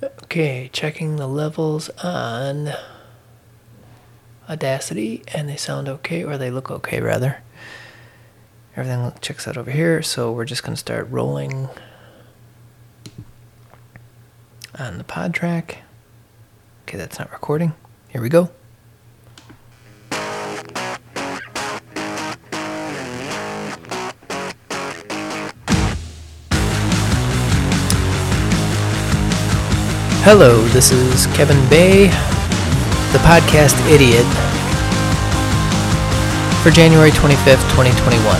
Okay, checking the levels on Audacity, and they sound okay, or they look okay, rather. Everything checks out over here, so we're just going to start rolling on the pod track. Okay, that's not recording. Here we go. Hello, this is Kevin Bay, the podcast idiot, for January 25th, 2021.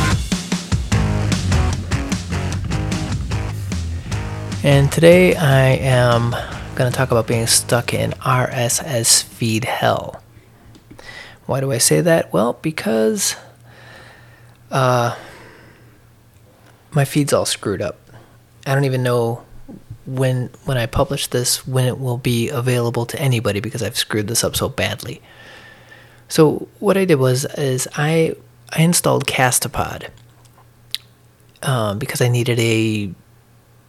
And today I am going to talk about being stuck in RSS feed hell. Why do I say that? Well, because uh, my feed's all screwed up. I don't even know when when I publish this when it will be available to anybody because I've screwed this up so badly. So what I did was is I I installed Castopod um, because I needed a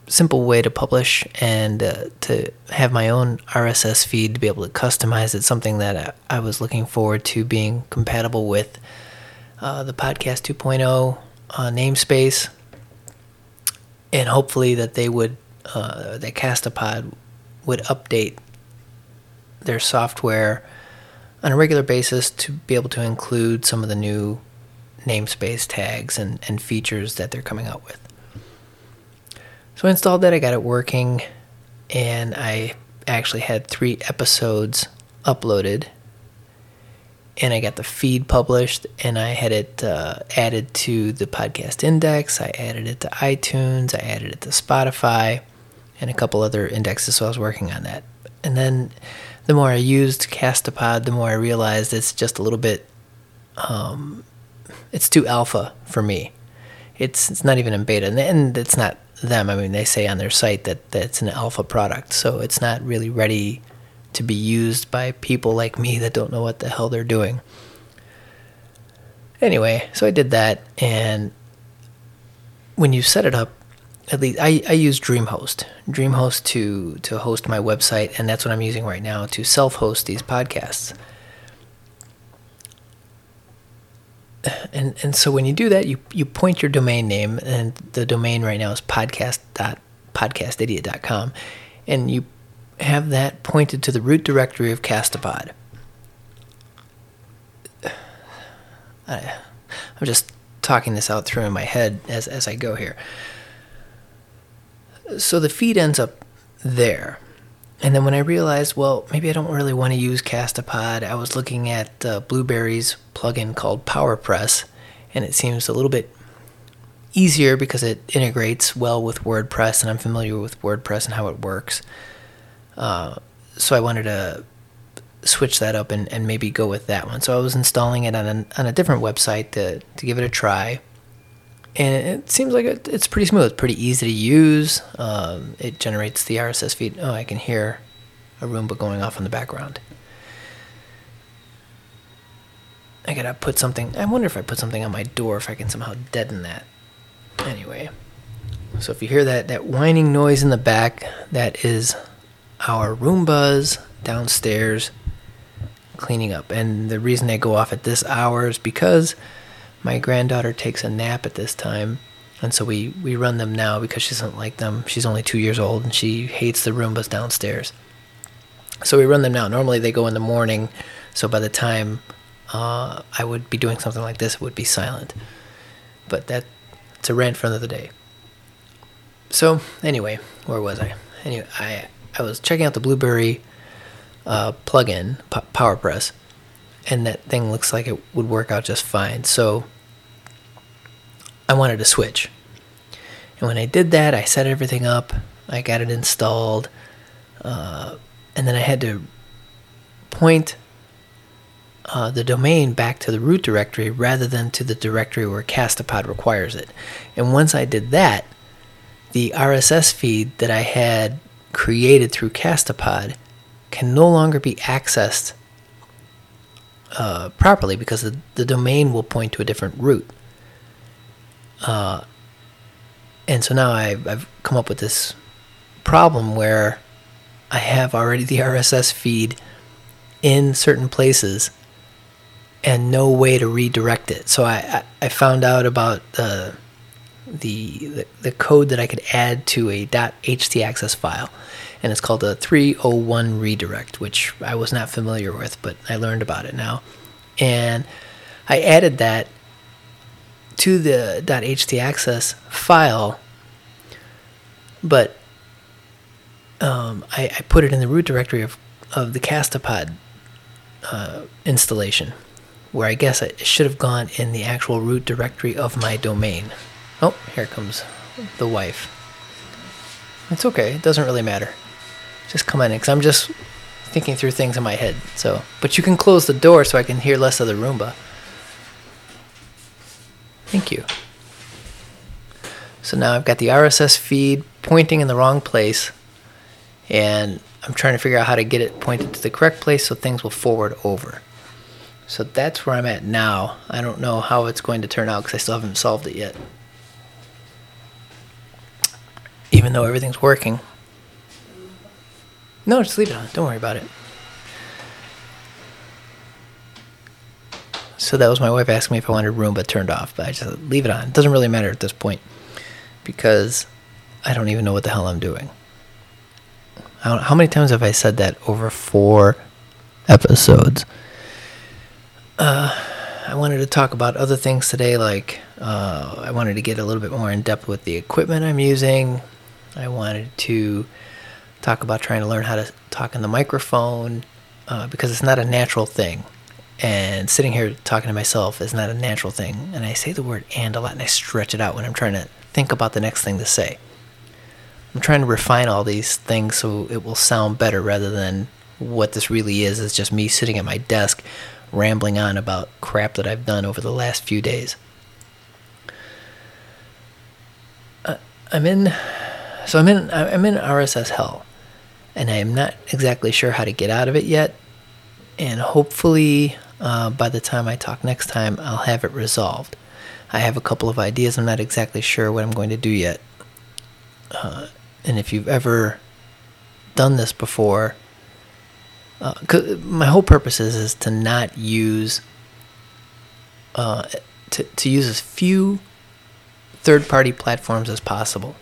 simple way to publish and uh, to have my own RSS feed to be able to customize it. Something that I, I was looking forward to being compatible with uh, the podcast 2.0 uh, namespace, and hopefully that they would uh, that Castopod would update their software on a regular basis to be able to include some of the new namespace tags and, and features that they're coming out with. So I installed that, I got it working, and I actually had three episodes uploaded. And I got the feed published, and I had it uh, added to the podcast index. I added it to iTunes. I added it to Spotify and a couple other indexes. So I was working on that. And then the more I used Castopod, the more I realized it's just a little bit, um, it's too alpha for me. It's it's not even in beta, and it's not them. I mean, they say on their site that, that it's an alpha product, so it's not really ready to be used by people like me that don't know what the hell they're doing. Anyway, so I did that, and when you set it up, at least I, I use DreamHost, DreamHost to to host my website, and that's what I'm using right now to self-host these podcasts. And and so when you do that, you you point your domain name, and the domain right now is podcast.podcastidiot.com, and you have that pointed to the root directory of Castopod. I, I'm just talking this out through in my head as as I go here so the feed ends up there. And then when I realized, well, maybe I don't really want to use Castopod, I was looking at uh, Blubrry's plugin called PowerPress, and it seems a little bit easier because it integrates well with WordPress, and I'm familiar with WordPress and how it works. Uh, so I wanted to switch that up and, and maybe go with that one. So I was installing it on a, on a different website to, to give it a try and it seems like it, it's pretty smooth, It's pretty easy to use. Um, it generates the RSS feed. Oh, I can hear a Roomba going off in the background. I gotta put something. I wonder if I put something on my door, if I can somehow deaden that. Anyway, so if you hear that that whining noise in the back, that is our Roombas downstairs cleaning up. And the reason they go off at this hour is because my granddaughter takes a nap at this time, and so we, we run them now because she doesn't like them. She's only two years old and she hates the Roombas downstairs. So we run them now. Normally they go in the morning, so by the time uh, I would be doing something like this, it would be silent. But that it's a rant for another day. So anyway, where was I? Anyway, I I was checking out the Blubrry uh, plugin, P- PowerPress, and that thing looks like it would work out just fine. So I wanted to switch. And when I did that, I set everything up, I got it installed, uh, and then I had to point uh, the domain back to the root directory rather than to the directory where Castopod requires it. And once I did that, the RSS feed that I had created through Castopod can no longer be accessed uh, properly because the, the domain will point to a different root. Uh, and so now I've, I've come up with this problem where I have already the RSS feed in certain places and no way to redirect it. So I, I, I found out about the, the the code that I could add to a .htaccess file, and it's called a 301 redirect, which I was not familiar with, but I learned about it now, and I added that to the .htaccess file, but um, I, I put it in the root directory of of the Castopod uh, installation where I guess it should have gone in the actual root directory of my domain. Oh, here comes the wife. It's okay. It doesn't really matter. Just come in, because I'm just thinking through things in my head. So, but you can close the door so I can hear less of the Roomba. Thank you. So now I've got the RSS feed pointing in the wrong place, and I'm trying to figure out how to get it pointed to the correct place so things will forward over. So that's where I'm at now. I don't know how it's going to turn out because I still haven't solved it yet. Even though everything's working. No, just leave it on. Don't worry about it. So that was my wife asking me if I wanted Roomba turned off, but I just leave it on. It doesn't really matter at this point because I don't even know what the hell I'm doing. how many times have I said that over four episodes? Uh, I wanted to talk about other things today, like uh, I wanted to get a little bit more in depth with the equipment I'm using. I wanted to talk about trying to learn how to talk in the microphone uh, because it's not a natural thing. And sitting here talking to myself is not a natural thing. And I say the word and a lot and I stretch it out when I'm trying to think about the next thing to say. I'm trying to refine all these things so it will sound better rather than what this really is. It's just me sitting at my desk rambling on about crap that I've done over the last few days. Uh, I'm in, so I'm in, I'm in RSS hell, and I am not exactly sure how to get out of it yet. And hopefully, uh, by the time I talk next time, I'll have it resolved. I have a couple of ideas. I'm not exactly sure what I'm going to do yet. Uh, and if you've ever done this before, uh, my whole purpose is, is to not use uh, to, to use as few third party platforms as possible.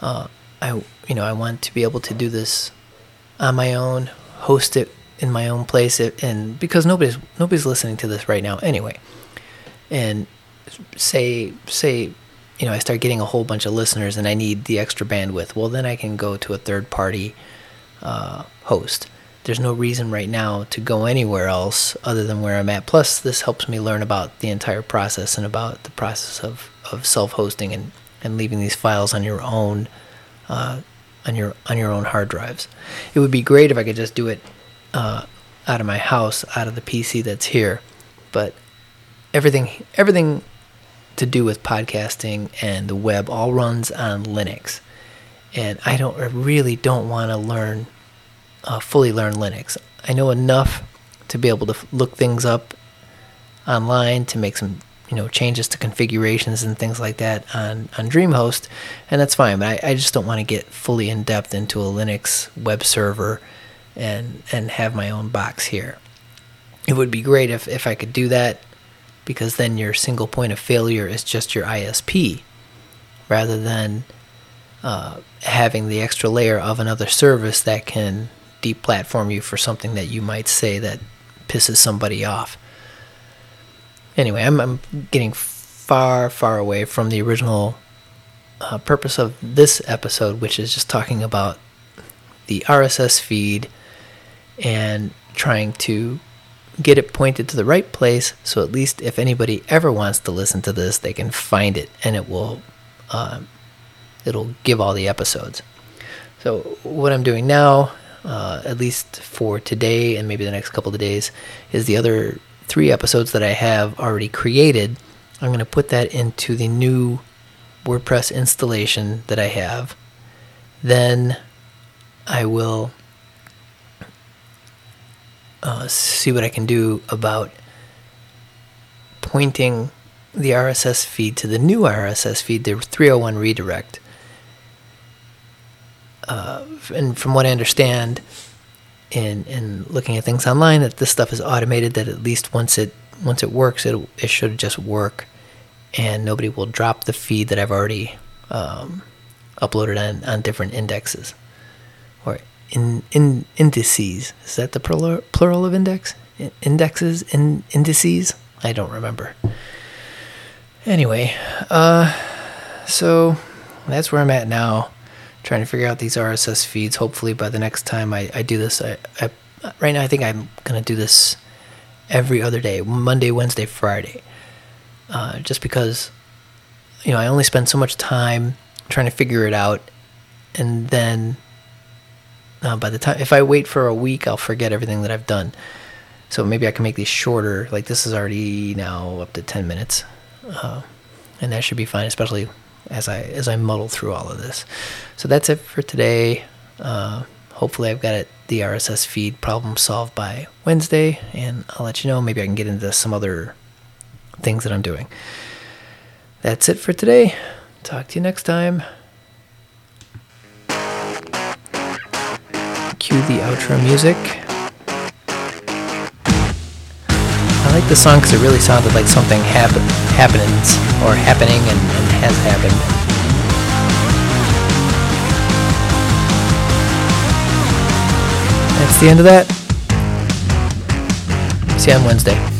Uh, I you know I want to be able to do this on my own, host it in my own place, and because nobody's nobody's listening to this right now anyway, and say say you know I start getting a whole bunch of listeners and I need the extra bandwidth. Well, then I can go to a third party uh, host there's no reason right now to go anywhere else other than where I'm at. Plus, this helps me learn about the entire process and about the process of, of self-hosting and, and leaving these files on your own uh, on your on your own hard drives. It would be great if I could just do it uh, out of my house, out of the PC that's here, but everything everything to do with podcasting and the web all runs on Linux, and I don't I really don't want to learn uh, fully learn Linux. I know enough to be able to look things up online to make some you know changes to configurations and things like that on on DreamHost, and that's fine. But I, I just don't want to get fully in depth into a Linux web server and and have my own box here. It would be great if if I could do that because then your single point of failure is just your ISP rather than uh, having the extra layer of another service that can deplatform you for something that you might say that pisses somebody off. Anyway, I'm, I'm getting far, far away from the original uh, purpose of this episode, which is just talking about the RSS feed and trying to get it pointed to the right place so at least if anybody ever wants to listen to this they can find it and it will uh, it'll give all the episodes. So what i'm doing now uh, at least for today and maybe the next couple of days, is the other three episodes that I have already created. I'm going to put that into the new WordPress installation that I have. Then I will uh, see what I can do about pointing the RSS feed to the new RSS feed, the 301 redirect. uh, and from what I understand, in in looking at things online, that this stuff is automated. That at least once it once it works, it it should just work, and nobody will drop the feed that I've already um, uploaded on on different indexes or in in indices. Is that the plural plural of index? In, indexes in indices? I don't remember. Anyway, uh, so that's where I'm at now, trying to figure out these RSS feeds. Hopefully, by the next time I, I do this, I, I right now I think I'm gonna do this every other day, Monday, Wednesday, Friday, uh, just because you know I only spend so much time trying to figure it out, and then uh, by the time if I wait for a week, I'll forget everything that I've done. So maybe I can make these shorter. Like this is already now up to ten minutes, uh, and that should be fine, especially as I as I muddle through all of this. So that's it for today. Uh, hopefully, I've got it the RSS feed problem solved by Wednesday, and I'll let you know. Maybe I can get into some other things that I'm doing. That's it for today. Talk to you next time. Cue the outro music. Like the song because it really sounded like something happen happenings or happening and, and has happened. That's the end of that. See you on Wednesday.